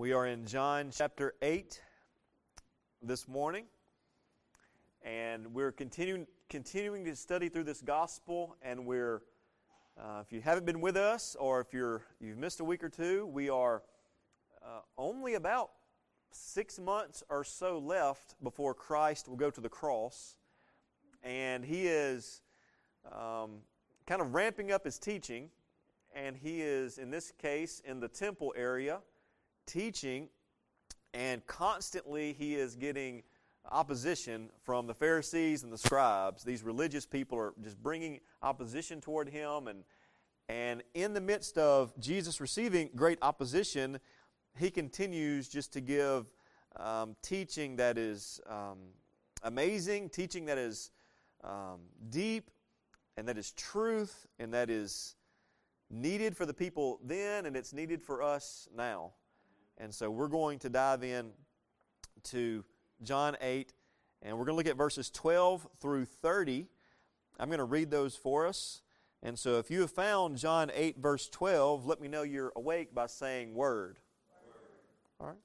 We are in John chapter 8 this morning, and we're continuing, continuing to study through this gospel. And we're, uh, if you haven't been with us or if you're, you've missed a week or two, we are uh, only about six months or so left before Christ will go to the cross. And he is um, kind of ramping up his teaching, and he is, in this case, in the temple area teaching, and constantly he is getting opposition from the Pharisees and the scribes. These religious people are just bringing opposition toward him, and and in the midst of Jesus receiving great opposition, he continues just to give um, teaching that is um, amazing, teaching that is um, deep, and that is truth, and that is needed for the people then, and it's needed for us now. And so we're going to dive in to John 8, and we're going to look at verses 12 through 30. I'm going to read those for us. And so if you have found John 8, verse 12, let me know you're awake by saying word. All right.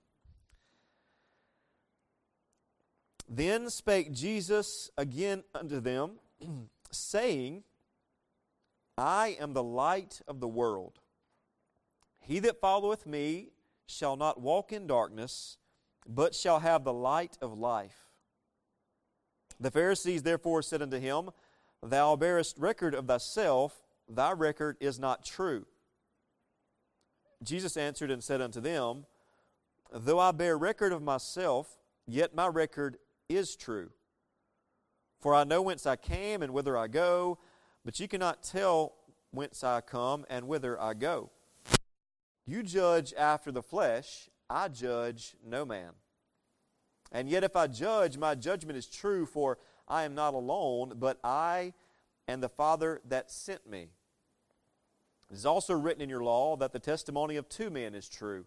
Then spake Jesus again unto them, saying, I am the light of the world. He that followeth me shall not walk in darkness, but shall have the light of life. The Pharisees therefore said unto him, Thou bearest record of thyself, thy record is not true. Jesus answered and said unto them, Though I bear record of myself, yet my record is true. For I know whence I came and whither I go, but you cannot tell whence I come and whither I go. You judge after the flesh, I judge no man. And yet, if I judge, my judgment is true, for I am not alone, but I and the Father that sent me. It is also written in your law that the testimony of two men is true.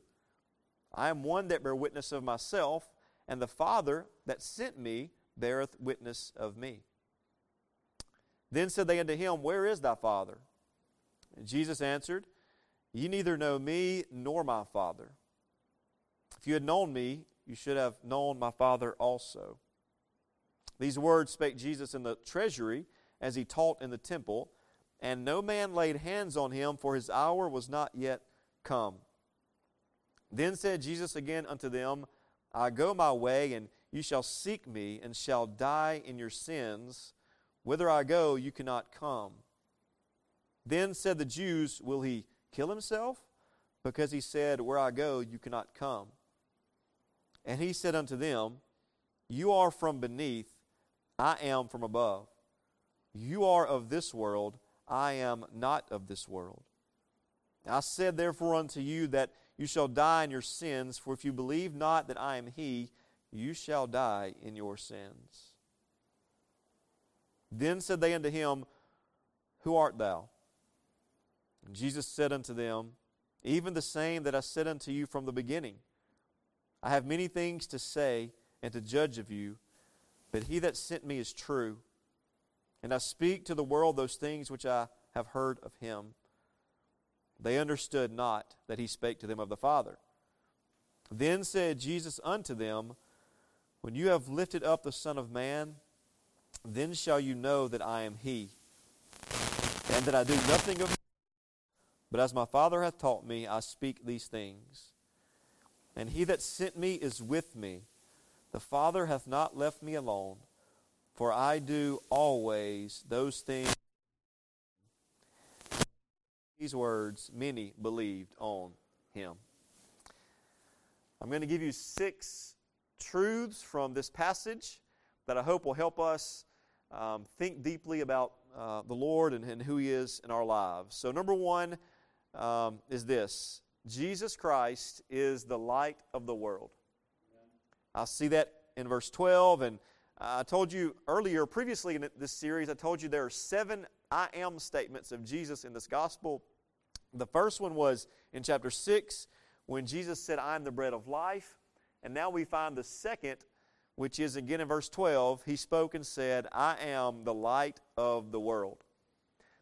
I am one that bear witness of myself, and the Father that sent me beareth witness of me. Then said they unto him, Where is thy Father? And Jesus answered, Ye neither know me nor my Father. If you had known me, you should have known my Father also. These words spake Jesus in the treasury as he taught in the temple, and no man laid hands on him, for his hour was not yet come. Then said Jesus again unto them, I go my way, and you shall seek me, and shall die in your sins. Whither I go, you cannot come. Then said the Jews, Will he kill himself? Because he said, Where I go, you cannot come. And he said unto them, You are from beneath, I am from above. You are of this world, I am not of this world. I said therefore unto you that you shall die in your sins, for if you believe not that I am He, you shall die in your sins. Then said they unto him, Who art thou? And Jesus said unto them, Even the same that I said unto you from the beginning. I have many things to say and to judge of you, but he that sent me is true. And I speak to the world those things which I have heard of him. They understood not that he spake to them of the Father. Then said Jesus unto them, When you have lifted up the Son of Man, then shall you know that I am he, and that I do nothing of but as my Father hath taught me, I speak these things. And he that sent me is with me. The Father hath not left me alone, for I do always those things. These words, many believed on him. I'm going to give you six truths from this passage that I hope will help us um, think deeply about uh, the Lord and, and who He is in our lives. So, number one, um, is this Jesus Christ is the light of the world. I see that in verse 12, and I told you earlier, previously in this series, I told you there are seven I am statements of Jesus in this gospel. The first one was in chapter 6 when Jesus said, I am the bread of life. And now we find the second, which is again in verse 12. He spoke and said, I am the light of the world.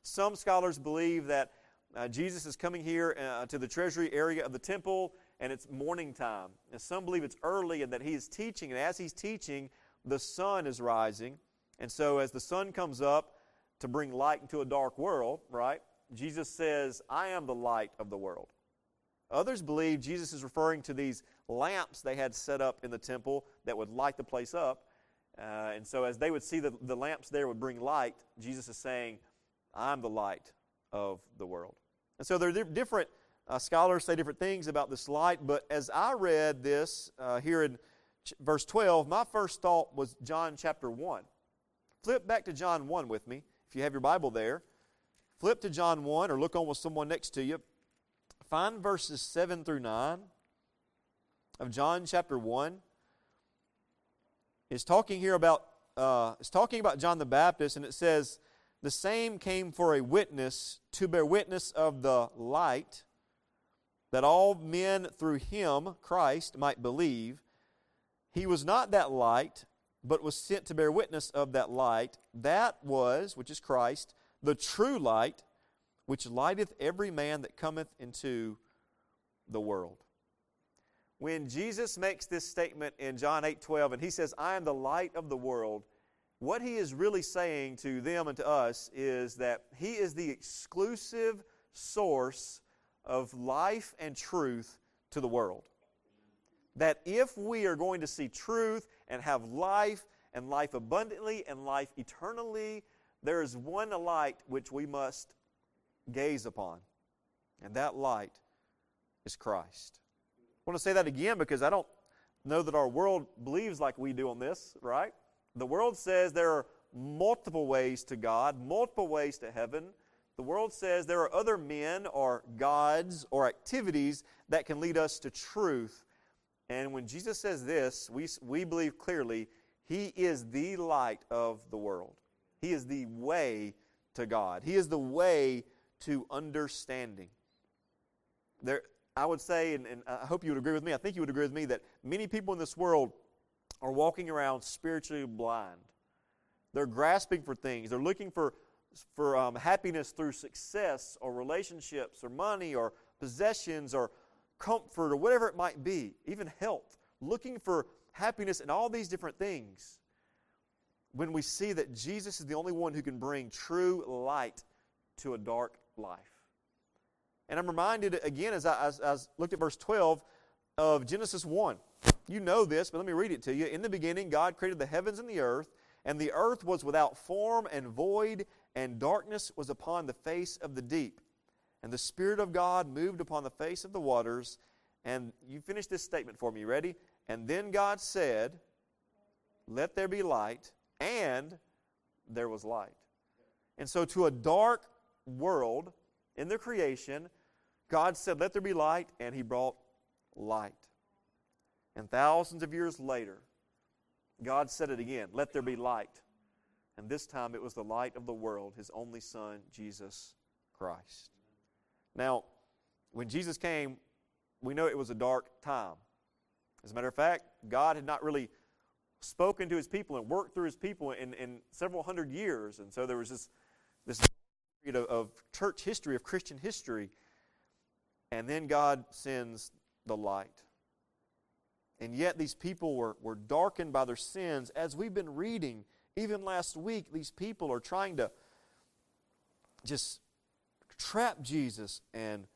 Some scholars believe that uh, Jesus is coming here uh, to the treasury area of the temple, and it's morning time. And some believe it's early and that he is teaching. And as he's teaching, the sun is rising. And so as the sun comes up to bring light into a dark world, right, Jesus says, I am the light of the world. Others believe Jesus is referring to these lamps they had set up in the temple that would light the place up. Uh, and so, as they would see the, the lamps there would bring light, Jesus is saying, I'm the light of the world. And so, there are different uh, scholars say different things about this light, but as I read this uh, here in ch- verse 12, my first thought was John chapter 1. Flip back to John 1 with me, if you have your Bible there. Flip to John 1 or look on with someone next to you. Find verses 7 through 9 of John chapter 1. It's talking here about uh, it's talking about John the Baptist, and it says, The same came for a witness to bear witness of the light, that all men through him, Christ, might believe. He was not that light, but was sent to bear witness of that light. That was, which is Christ, the true light, which lighteth every man that cometh into the world. When Jesus makes this statement in John 8 12, and he says, I am the light of the world, what he is really saying to them and to us is that he is the exclusive source of life and truth to the world. That if we are going to see truth and have life and life abundantly and life eternally, there is one light which we must gaze upon, and that light is Christ. I want to say that again because I don't know that our world believes like we do on this, right? The world says there are multiple ways to God, multiple ways to heaven. The world says there are other men or gods or activities that can lead us to truth. And when Jesus says this, we, we believe clearly He is the light of the world. He is the way to God. He is the way to understanding. There, I would say, and, and I hope you would agree with me, I think you would agree with me, that many people in this world are walking around spiritually blind. They're grasping for things. They're looking for, for um, happiness through success or relationships or money or possessions or comfort or whatever it might be, even health. Looking for happiness in all these different things. When we see that Jesus is the only one who can bring true light to a dark life. And I'm reminded again as I, as, as looked at verse 12 of Genesis 1. You know this, but let me read it to you. In the beginning, God created the heavens and the earth, and the earth was without form and void, and darkness was upon the face of the deep. And the Spirit of God moved upon the face of the waters. And you finish this statement for me. You ready? And then God said, Let there be light, and there was light. And so, to a dark world in the creation, God said, Let there be light, and He brought light. And thousands of years later, God said it again, Let there be light. And this time it was the light of the world, His only Son, Jesus Christ. Now, when Jesus came, we know it was a dark time. As a matter of fact, God had not really spoken to His people and worked through His people in, in several hundred years. And so there was this, this period of, of church history, of Christian history and then God sends the light. And yet these people were, were darkened by their sins. As we've been reading, even last week, these people are trying to just trap Jesus, and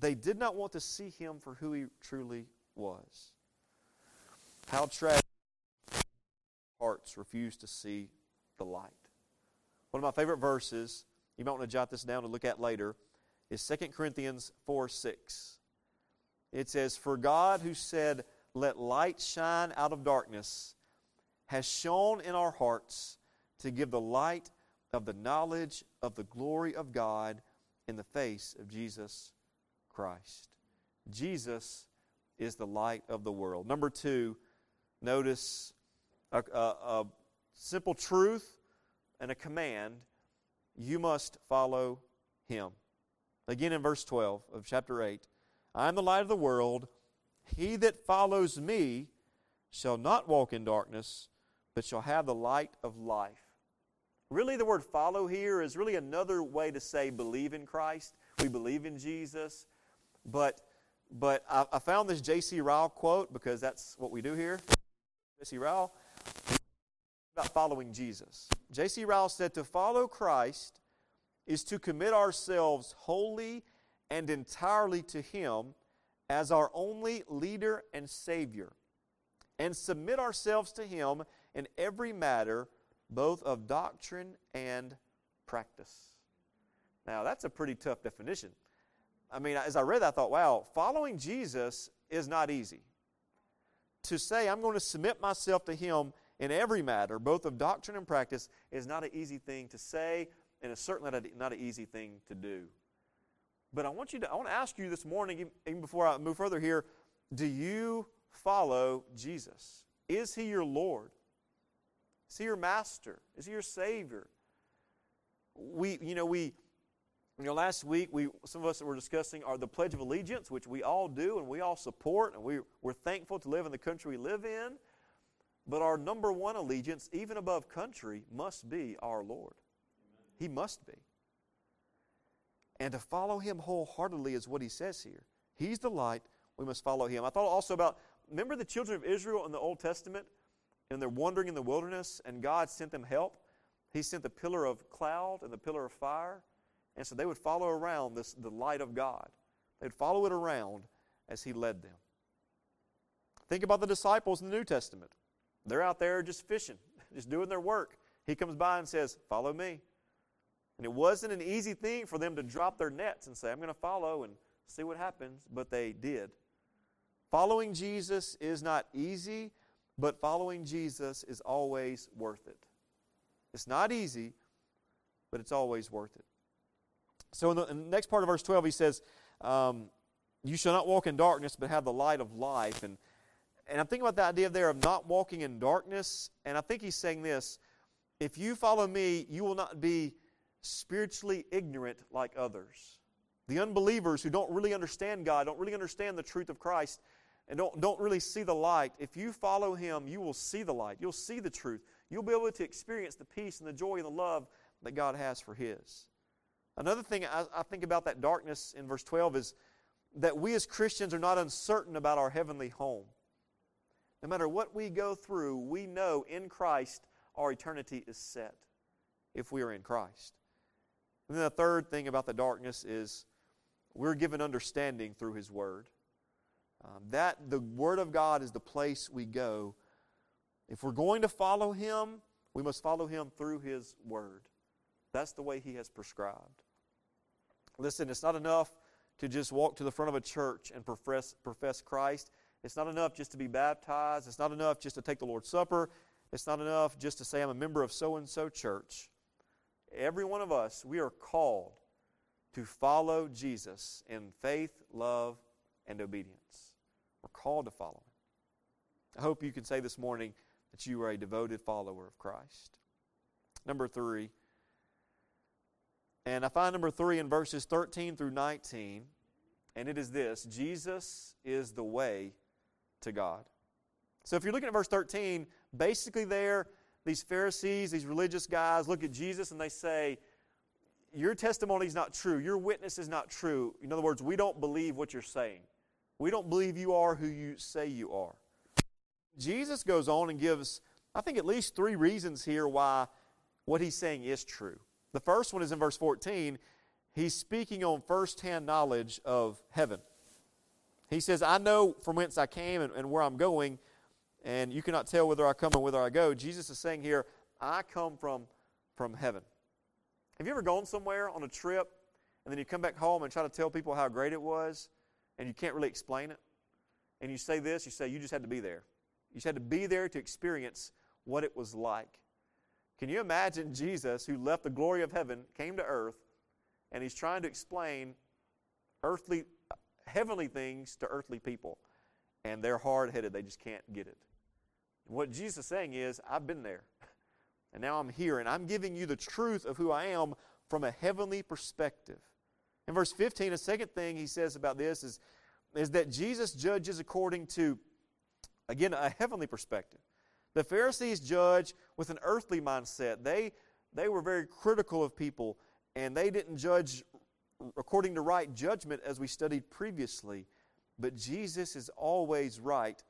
they did not want to see him for who he truly was. How tragic hearts refuse to see the light. One of my favorite verses, you might want to jot this down to look at later, is 2 Corinthians 4 6. It says, For God who said, Let light shine out of darkness, has shone in our hearts to give the light of the knowledge of the glory of God in the face of Jesus Christ. Jesus is the light of the world. Number two, notice a, a, a simple truth and a command you must follow him. Again in verse 12 of chapter 8 I am the light of the world. He that follows me shall not walk in darkness, but shall have the light of life. Really, the word follow here is really another way to say believe in Christ. We believe in Jesus, but But I, I found this J.C. Ryle quote because that's what we do here. J.C. Ryle about following Jesus. J.C. Ryle said, To follow Christ is to commit ourselves wholly and entirely to Him as our only leader and Savior, and submit ourselves to Him in every matter, both of doctrine and practice. Now, that's a pretty tough definition. I mean, as I read that, I thought, wow, following Jesus is not easy. To say I'm going to submit myself to Him in every matter, both of doctrine and practice, is not an easy thing to say, and it's certainly not, an easy thing to do. But I want you to, I want to ask you this morning, even before I move further here, do you follow Jesus? Is He your Lord? Is He your Master? Is He your Savior? We, you know, we you know, last week we some of us were discussing are the Pledge of Allegiance, which we all do and we all support, and we, we're thankful to live in the country we live in. But our number one allegiance, even above country, must be our Lord. He must be. And to follow Him wholeheartedly is what He says here. He's the light. We must follow Him. I thought also about remember the children of Israel in the Old Testament, and they're wandering in the wilderness, and God sent them help. He sent the pillar of cloud and the pillar of fire and so they would follow around this, the light of God. They'd follow it around as He led them. Think about the disciples in the New Testament. They're out there just fishing, just doing their work. He comes by and says, Follow me. And it wasn't an easy thing for them to drop their nets and say, I'm going to follow and see what happens, but they did. Following Jesus is not easy, but following Jesus is always worth it. It's not easy, but it's always worth it. So in the, in the, next part of verse 12, he says, um, You shall not walk in darkness, but have the light of life. And, and I'm thinking about the idea there of not walking in darkness. And I think he's saying this if you follow me, you will not be spiritually ignorant like others. The unbelievers who don't really understand God, don't really understand the truth of Christ, and don't, don't really see the light, if you follow Him, you will see the light. You'll see the truth. You'll be able to experience the peace and the joy and the love that God has for His. Another thing I, I think about that darkness in verse 12 is that we as Christians are not uncertain about our heavenly home. No matter what we go through, we know in Christ our eternity is set if we are in Christ. And then the third thing about the darkness is we're given understanding through His Word. Um, that the Word of God is the place we go. If we're going to follow Him, we must follow Him through His Word. That's the way He has prescribed. Listen, it's not enough to just walk to the front of a church and profess, profess Christ. It's not enough just to be baptized. It's not enough just to take the Lord's Supper. It's not enough just to say, I'm a member of so and so church. Every one of us, we are called to follow Jesus in faith, love, and obedience. We're called to follow Him. I hope you can say this morning that you are a devoted follower of Christ. Number three, and I find number three in verses 13 through 19, and it is this Jesus is the way to God. So if you're looking at verse 13, basically there, these Pharisees, these religious guys look at Jesus and they say, Your testimony is not true. Your witness is not true. In other words, we don't believe what you're saying. We don't believe you are who you say you are. Jesus goes on and gives, I think, at least three reasons here why what he's saying is true. The first one is in verse 14. He's speaking on firsthand knowledge of heaven. He says, I know from whence I came and, and where I'm going, and you cannot tell whether I come and whither I go. Jesus is saying here, I come from, from heaven. Have you ever gone somewhere on a trip and then you come back home and try to tell people how great it was and you can't really explain it? And you say this, you say, you just had to be there. You just had to be there to experience what it was like. Can you imagine Jesus, who left the glory of heaven, came to earth, and he's trying to explain earthly, heavenly things to earthly people, and they're hard headed, they just can't get it. What Jesus is saying is, I've been there, and now I'm here, and I'm giving you the truth of who I am from a heavenly perspective. In verse 15, a second thing he says about this is, is that Jesus judges according to, again, a heavenly perspective. The Pharisees judge with an earthly mindset. They, they were very critical of people, and they didn't judge according to right judgment as we studied previously. but Jesus is always right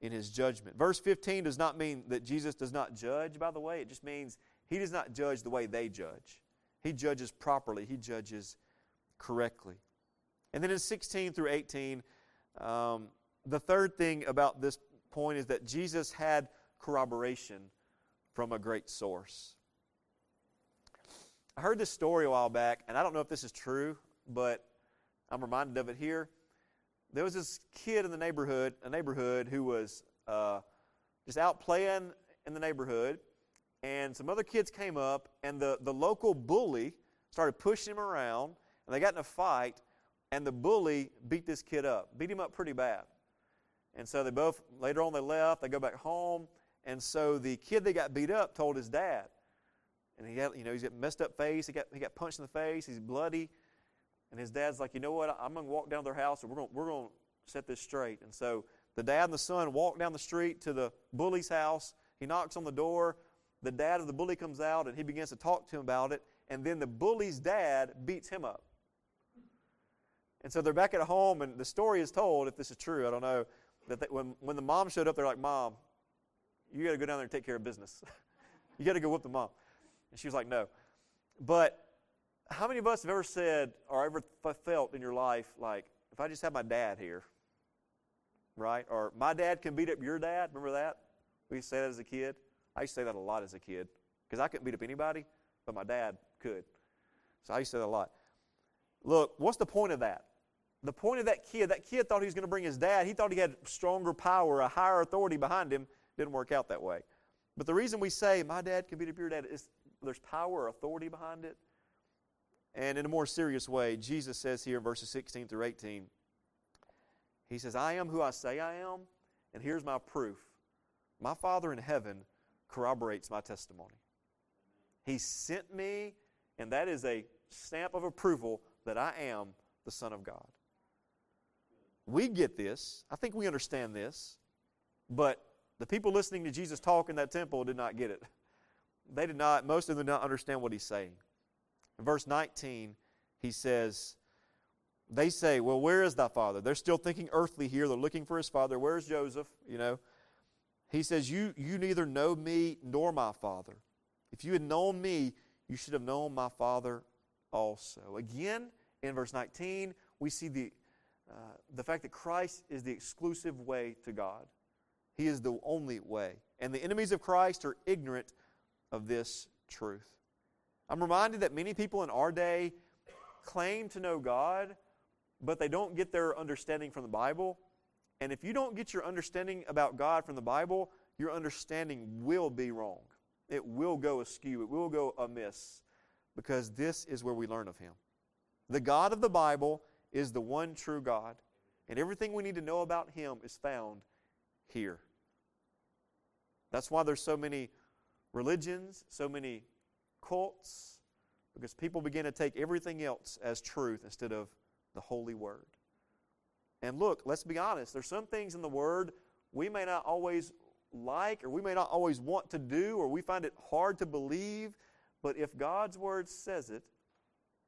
in his judgment. Verse 15 does not mean that Jesus does not judge, by the way. It just means he does not judge the way they judge. He judges properly, he judges correctly. And then in 16 through 18, um, the third thing about this point is that Jesus had corroboration from a great source. I heard this story a while back, and I don't know if this is true, but I'm reminded of it here. There was this kid in the neighborhood, a neighborhood who was uh, just out playing in the neighborhood, and some other kids came up, and the, the local bully started pushing him around, and they got in a fight, and the bully beat this kid up, beat him up pretty bad. And so they both, later on, they left, they go back home, and so the kid that got beat up told his dad. And he got, you know, he's got messed up face, he got, he got punched in the face, he's bloody. And his dad's like, you know what, I'm going to walk down their house and we're going we're going to set this straight. And so the dad and the son walk down the street to the bully's house. He knocks on the door. The dad of the bully comes out and he begins to talk to him about it. And then the bully's dad beats him up. And so they're back at home, and the story is told, if this is true, I don't know, that they, when, when the mom showed up, they're like, Mom, you got to go down there and take care of business. you got to go whoop the mom. And she was like, No. But how many of us have ever said or ever felt in your life, like, if I just had my dad here, right? Or my dad can beat up your dad. Remember that? We used to say that as a kid. I used to say that a lot as a kid because I couldn't beat up anybody, but my dad could. So I used to say that a lot. Look, what's the point of that? The point of that kid, that kid thought he was going to bring his dad. He thought he had stronger power, a higher authority behind him. Didn't work out that way. But the reason we say, my dad can beat up your dad, is there's power or authority behind it. And in a more serious way, Jesus says here in verses 16 through 18, He says, I am who I say I am, and here's my proof. My Father in heaven corroborates my testimony. He sent me, and that is a stamp of approval that I am the Son of God. We get this. I think we understand this. But the people listening to Jesus talk in that temple did not get it. They did not, most of them did not understand what he's saying. In verse 19, he says, They say, Well, where is thy father? They're still thinking earthly here. They're looking for his father. Where's Joseph? You know. He says, You, you neither know me nor my father. If you had known me, you should have known my father also. Again, in verse 19, we see the, uh, the fact that Christ is the exclusive way to God. He is the only way. And the enemies of Christ are ignorant of this truth. I'm reminded that many people in our day claim to know God, but they don't get their understanding from the Bible. And if you don't get your understanding about God from the Bible, your understanding will be wrong. It will go askew, it will go amiss, because this is where we learn of Him. The God of the Bible is the one true God, and everything we need to know about Him is found here. That's why there's so many religions, so many cults, because people begin to take everything else as truth instead of the holy word. And look, let's be honest, there's some things in the word we may not always like or we may not always want to do or we find it hard to believe, but if God's word says it,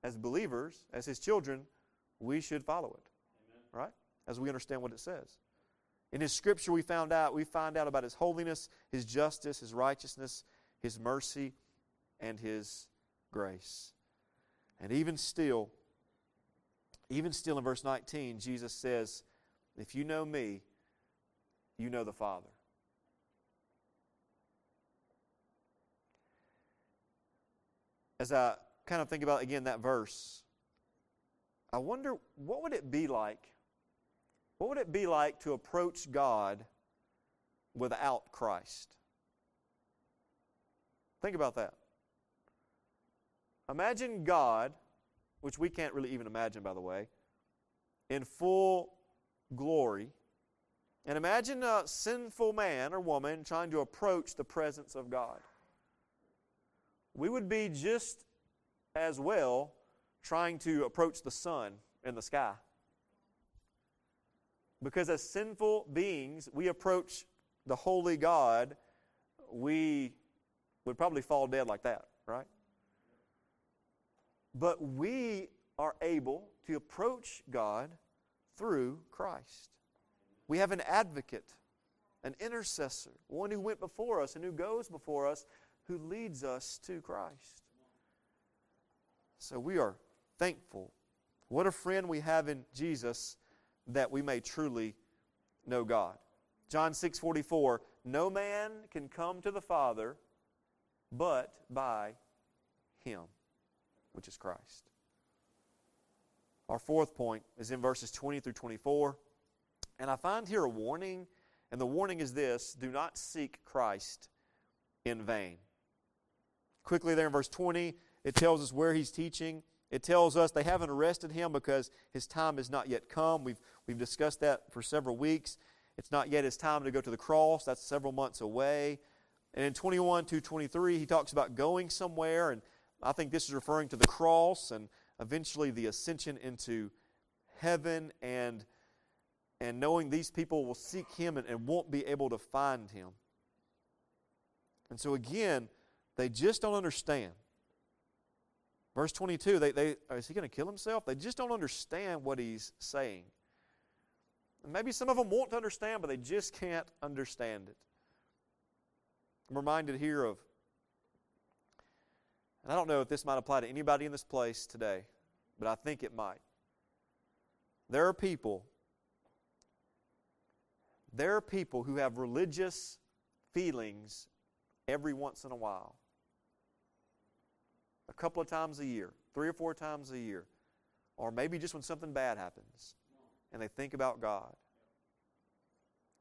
as believers, as his children, we should follow it. Amen. Right? As we understand what it says. In his scripture we found out we find out about his holiness, his justice, his righteousness, his mercy, and His grace. And even still, even still in verse 19, Jesus says, If you know me, you know the Father. As I kind of think about again that verse, I wonder what would it be like? What would it be like to approach God without Christ? Think about that. Imagine God, which we can't really even imagine, by the way, in full glory. And imagine a sinful man or woman trying to approach the presence of God. We would be just as well trying to approach the sun in the sky. Because as sinful beings, we approach the holy God, we would probably fall dead like that, right? But we are able to approach God through Christ. We have an advocate, an intercessor, one who went before us and who goes before us, who leads us to Christ. So we are thankful. What a friend we have in Jesus that we may truly know God. John 6 44, no man can come to the Father but by Him, which is Christ. Our fourth point is in verses 20 through 24. And I find here a warning, and the warning is this do not seek Christ in vain. Quickly, there in verse 20, it tells us where he's teaching. It tells us they haven't arrested him because his time has not yet come. We've, we've discussed that for several weeks. It's not yet his time to go to the cross. That's several months away. And in 21 to 23, he talks about going somewhere, and I think this is referring to the cross and eventually the ascension into heaven and, and knowing these people will seek him and, and won't be able to find him. And so again, they just don't understand. Verse 22, they, they, is he going to kill himself? They just don't understand what he's saying. And maybe some of them want to understand, but they just can't understand it. I'm reminded here of, and I don't know if this might apply to anybody in this place today, but I think it might. There are people, there are people who have religious feelings every once in a while. A couple of times a year, three or four times a year, or maybe just when something bad happens and they think about God.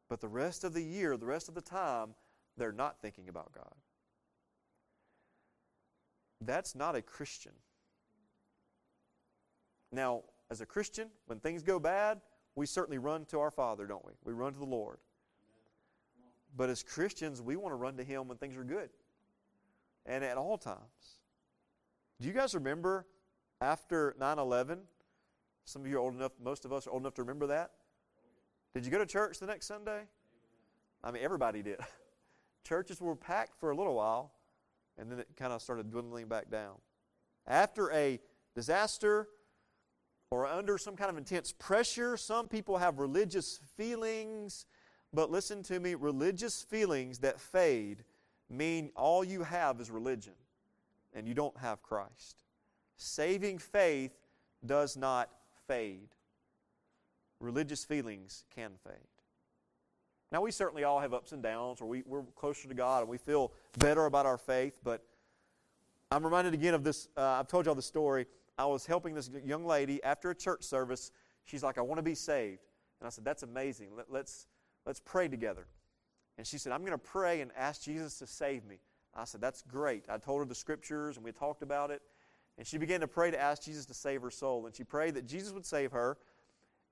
But the rest of the year, the rest of the time, they're not thinking about God. That's not a Christian. Now, as a Christian, when things go bad, we certainly run to our Father, don't we? We run to the Lord. But as Christians, we want to run to Him when things are good and at all times. Do you guys remember after 9 11? Some of you are old enough, most of us are old enough to remember that. Did you go to church the next Sunday? I mean, everybody did. Churches were packed for a little while, and then it kind of started dwindling back down. After a disaster or under some kind of intense pressure, some people have religious feelings, but listen to me religious feelings that fade mean all you have is religion, and you don't have Christ. Saving faith does not fade religious feelings can fade. Now, we certainly all have ups and downs, or we, we're closer to God and we feel better about our faith, but I'm reminded again of this. Uh, I've told y'all the story. I was helping this young lady after a church service. She's like, I want to be saved. And I said, That's amazing. Let, let's, let's pray together. And she said, I'm going to pray and ask Jesus to save me. I said, That's great. I told her the scriptures and we talked about it. And she began to pray to ask Jesus to save her soul. And she prayed that Jesus would save her.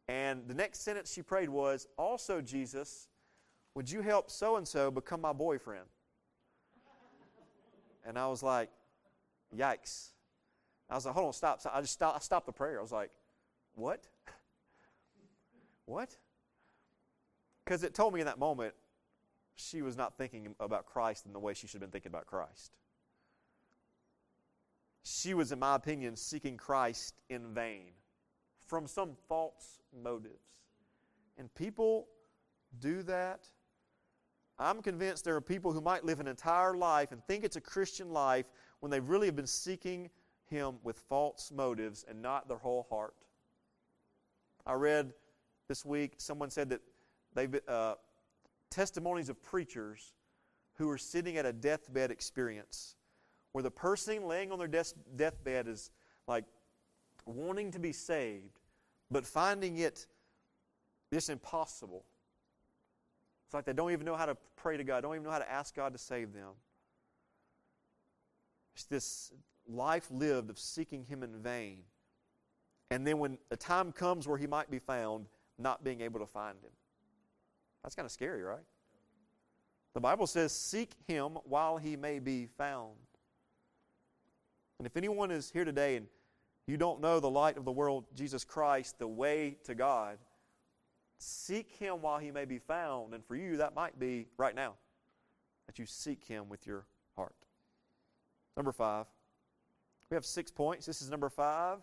And the next sentence she prayed was, Also, Jesus, would you help so and so become my boyfriend? And I was like, Yikes. I was like, Hold on, stop. So I just stopped, I stopped the prayer. I was like, What? what? Because it told me in that moment she was not thinking about Christ in the way she should have been thinking about Christ. She was, in my opinion, seeking Christ in vain from some false motives. And people do that. I'm convinced there are people who might live an entire life and think it's a Christian life when they really have been seeking Him with false motives and not their whole heart. I read this week, someone said that they've uh, testimonies of preachers who are sitting at a deathbed experience where the person laying on their death, deathbed is like wanting to be saved, but finding it just impossible. It's like they don't even know how to pray to God, don't even know how to ask God to save them. It's this life lived of seeking Him in vain. And then when the time comes where He might be found, not being able to find Him. That's kind of scary, right? The Bible says, Seek Him while He may be found. And if anyone is here today and you don't know the light of the world, Jesus Christ, the way to God, seek Him while He may be found. And for you, that might be right now, that you seek Him with your heart. Number five. We have six points. This is number five.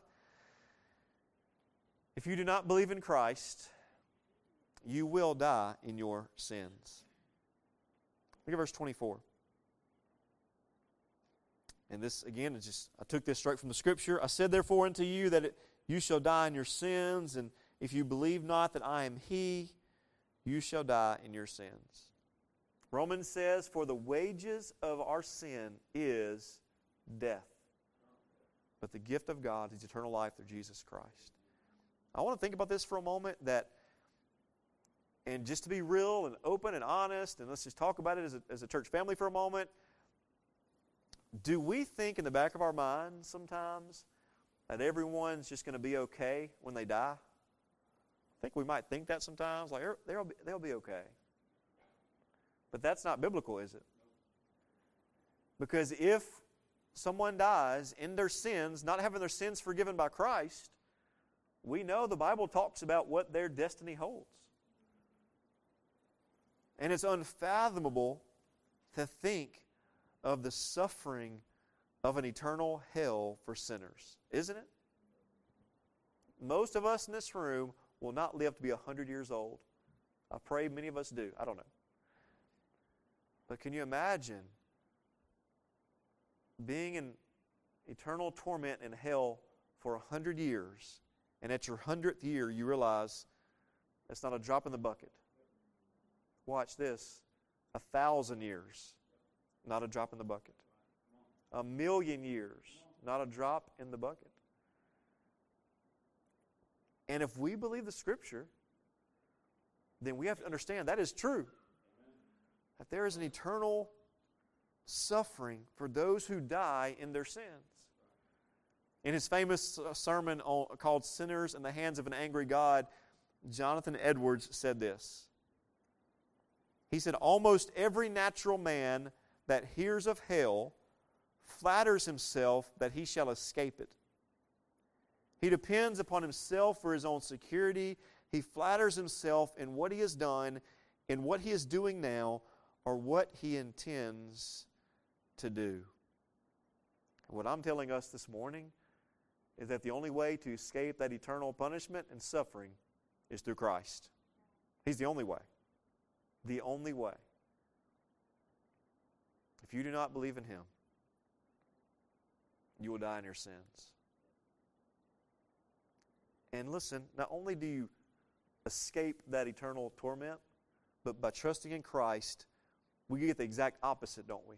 If you do not believe in Christ, you will die in your sins. Look at verse 24. And this, again, is just, I took this straight from the scripture. I said, therefore, unto you that it, you shall die in your sins, and if you believe not that I am He, you shall die in your sins. Romans says, For the wages of our sin is death. But the gift of God is eternal life through Jesus Christ. I want to think about this for a moment that, and just to be real and open and honest, and let's just talk about it as a, as a church family for a moment. Do we think in the back of our minds sometimes that everyone's just going to be okay when they die? I think we might think that sometimes, like they'll be, they'll be okay. But that's not biblical, is it? Because if someone dies in their sins, not having their sins forgiven by Christ, we know the Bible talks about what their destiny holds. And it's unfathomable to think of the suffering of an eternal hell for sinners, isn't it? Most of us in this room will not live to be 100 years old. I pray many of us do. I don't know. But can you imagine being in eternal torment in hell for 100 years, and at your 100th year, you realize that's not a drop in the bucket? Watch this a thousand years, not a drop in the bucket. A million years, not a drop in the bucket. And if we believe the Scripture, then we have to understand that is true. That there is an eternal suffering for those who die in their sins. In his famous uh, sermon called Sinners in the Hands of an Angry God, Jonathan Edwards said this. He said, Almost every natural man that hears of hell flatters himself that he shall escape it. He depends upon himself for his own security. He flatters himself in what he has done, in what he is doing now, or what he intends to do. What I'm telling us this morning is that the only way to escape that eternal punishment and suffering is through Christ. He's the only way. The only way. If you do not believe in Him, you will die in your sins. And listen, not only do you escape that eternal torment, but by trusting in Christ, we get the exact opposite, don't we?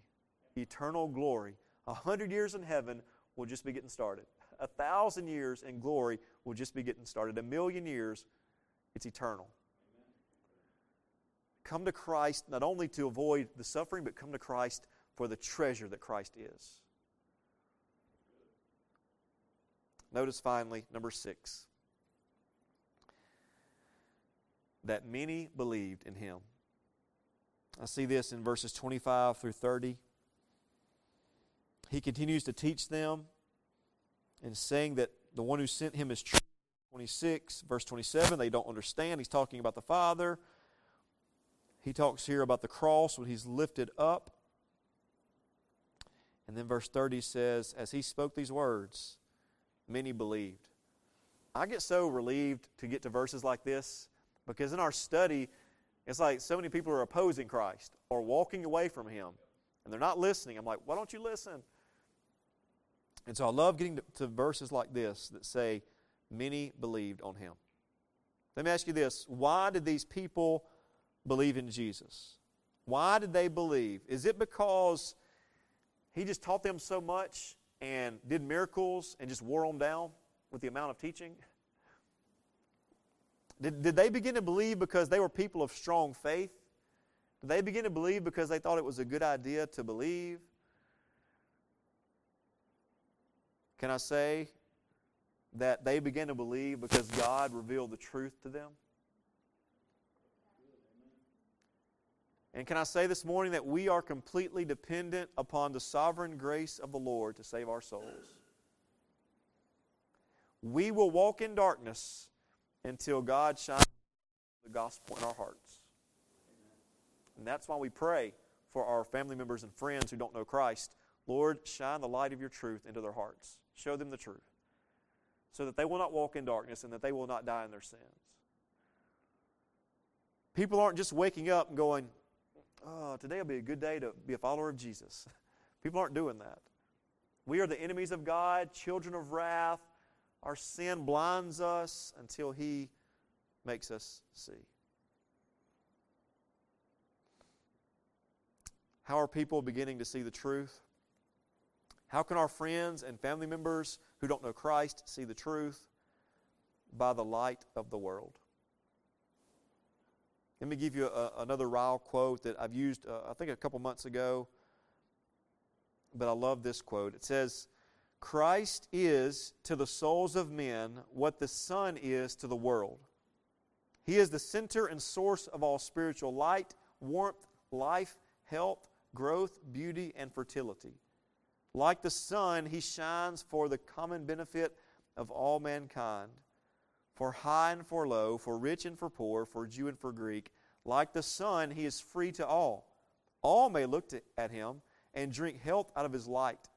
Eternal glory. A hundred years in heaven will just be getting started. A thousand years in glory will just be getting started. A million years, it's eternal. Come to Christ not only to avoid the suffering, but come to Christ for the treasure that Christ is. Notice finally, number six that many believed in him. I see this in verses 25 through 30. He continues to teach them and saying that the one who sent him is true. 26, verse 27, they don't understand. He's talking about the Father. He talks here about the cross when he's lifted up. And then verse 30 says, As he spoke these words, many believed. I get so relieved to get to verses like this because in our study, it's like so many people are opposing Christ or walking away from Him and they're not listening. I'm like, why don't you listen? And so I love getting to, to verses like this that say, many believed on Him. Let me ask you this why did these people believe in Jesus? Why did they believe? Is it because He just taught them so much and did miracles and just wore them down with the amount of teaching? Did, did they begin to believe because they were people of strong faith? Did they begin to believe because they thought it was a good idea to believe? Can I say that they began to believe because God revealed the truth to them? And can I say this morning that we are completely dependent upon the sovereign grace of the Lord to save our souls? We will walk in darkness until God shines the gospel in our hearts. And that's why we pray for our family members and friends who don't know Christ. Lord, shine the light of your truth into their hearts. Show them the truth. so that they will not walk in darkness and that they will not die in their sins. People aren't just waking up and going, oh, today will be a good day to be a follower of Jesus. People aren't doing that. We are the enemies of God, children of wrath. Our sin blinds us until He makes us see. How are people beginning to see the truth? How can our friends and family members who don't know Christ see the truth? By the light of the world. Let me give you a, another Ryle quote that I've used, uh, I think, a couple months ago, but I love this quote. It says, Christ is to the souls of men what the sun is to the world. He is the center and source of all spiritual light, warmth, life, health, growth, beauty, and fertility. Like the sun, he shines for the common benefit of all mankind, for high and for low, for rich and for poor, for Jew and for Greek. Like the sun, he is free to all. All may look to, at him and drink health out of his light.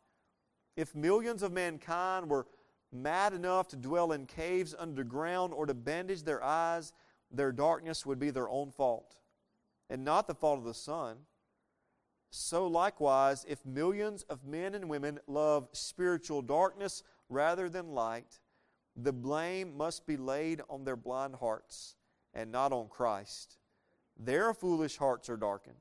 If millions of mankind were mad enough to dwell in caves underground or to bandage their eyes, their darkness would be their own fault and not the fault of the sun. So, likewise, if millions of men and women love spiritual darkness rather than light, the blame must be laid on their blind hearts and not on Christ. Their foolish hearts are darkened.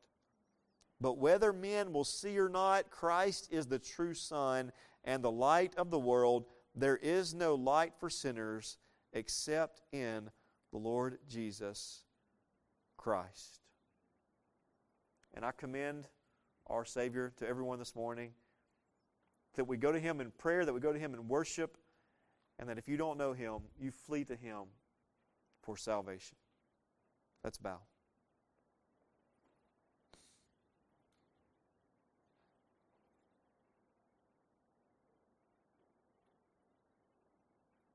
But whether men will see or not, Christ is the true sun and the light of the world. There is no light for sinners except in the Lord Jesus Christ. And I commend our Savior, to everyone this morning. That we go to Him in prayer, that we go to Him in worship, and that if you don't know Him, you flee to Him for salvation. Let's bow.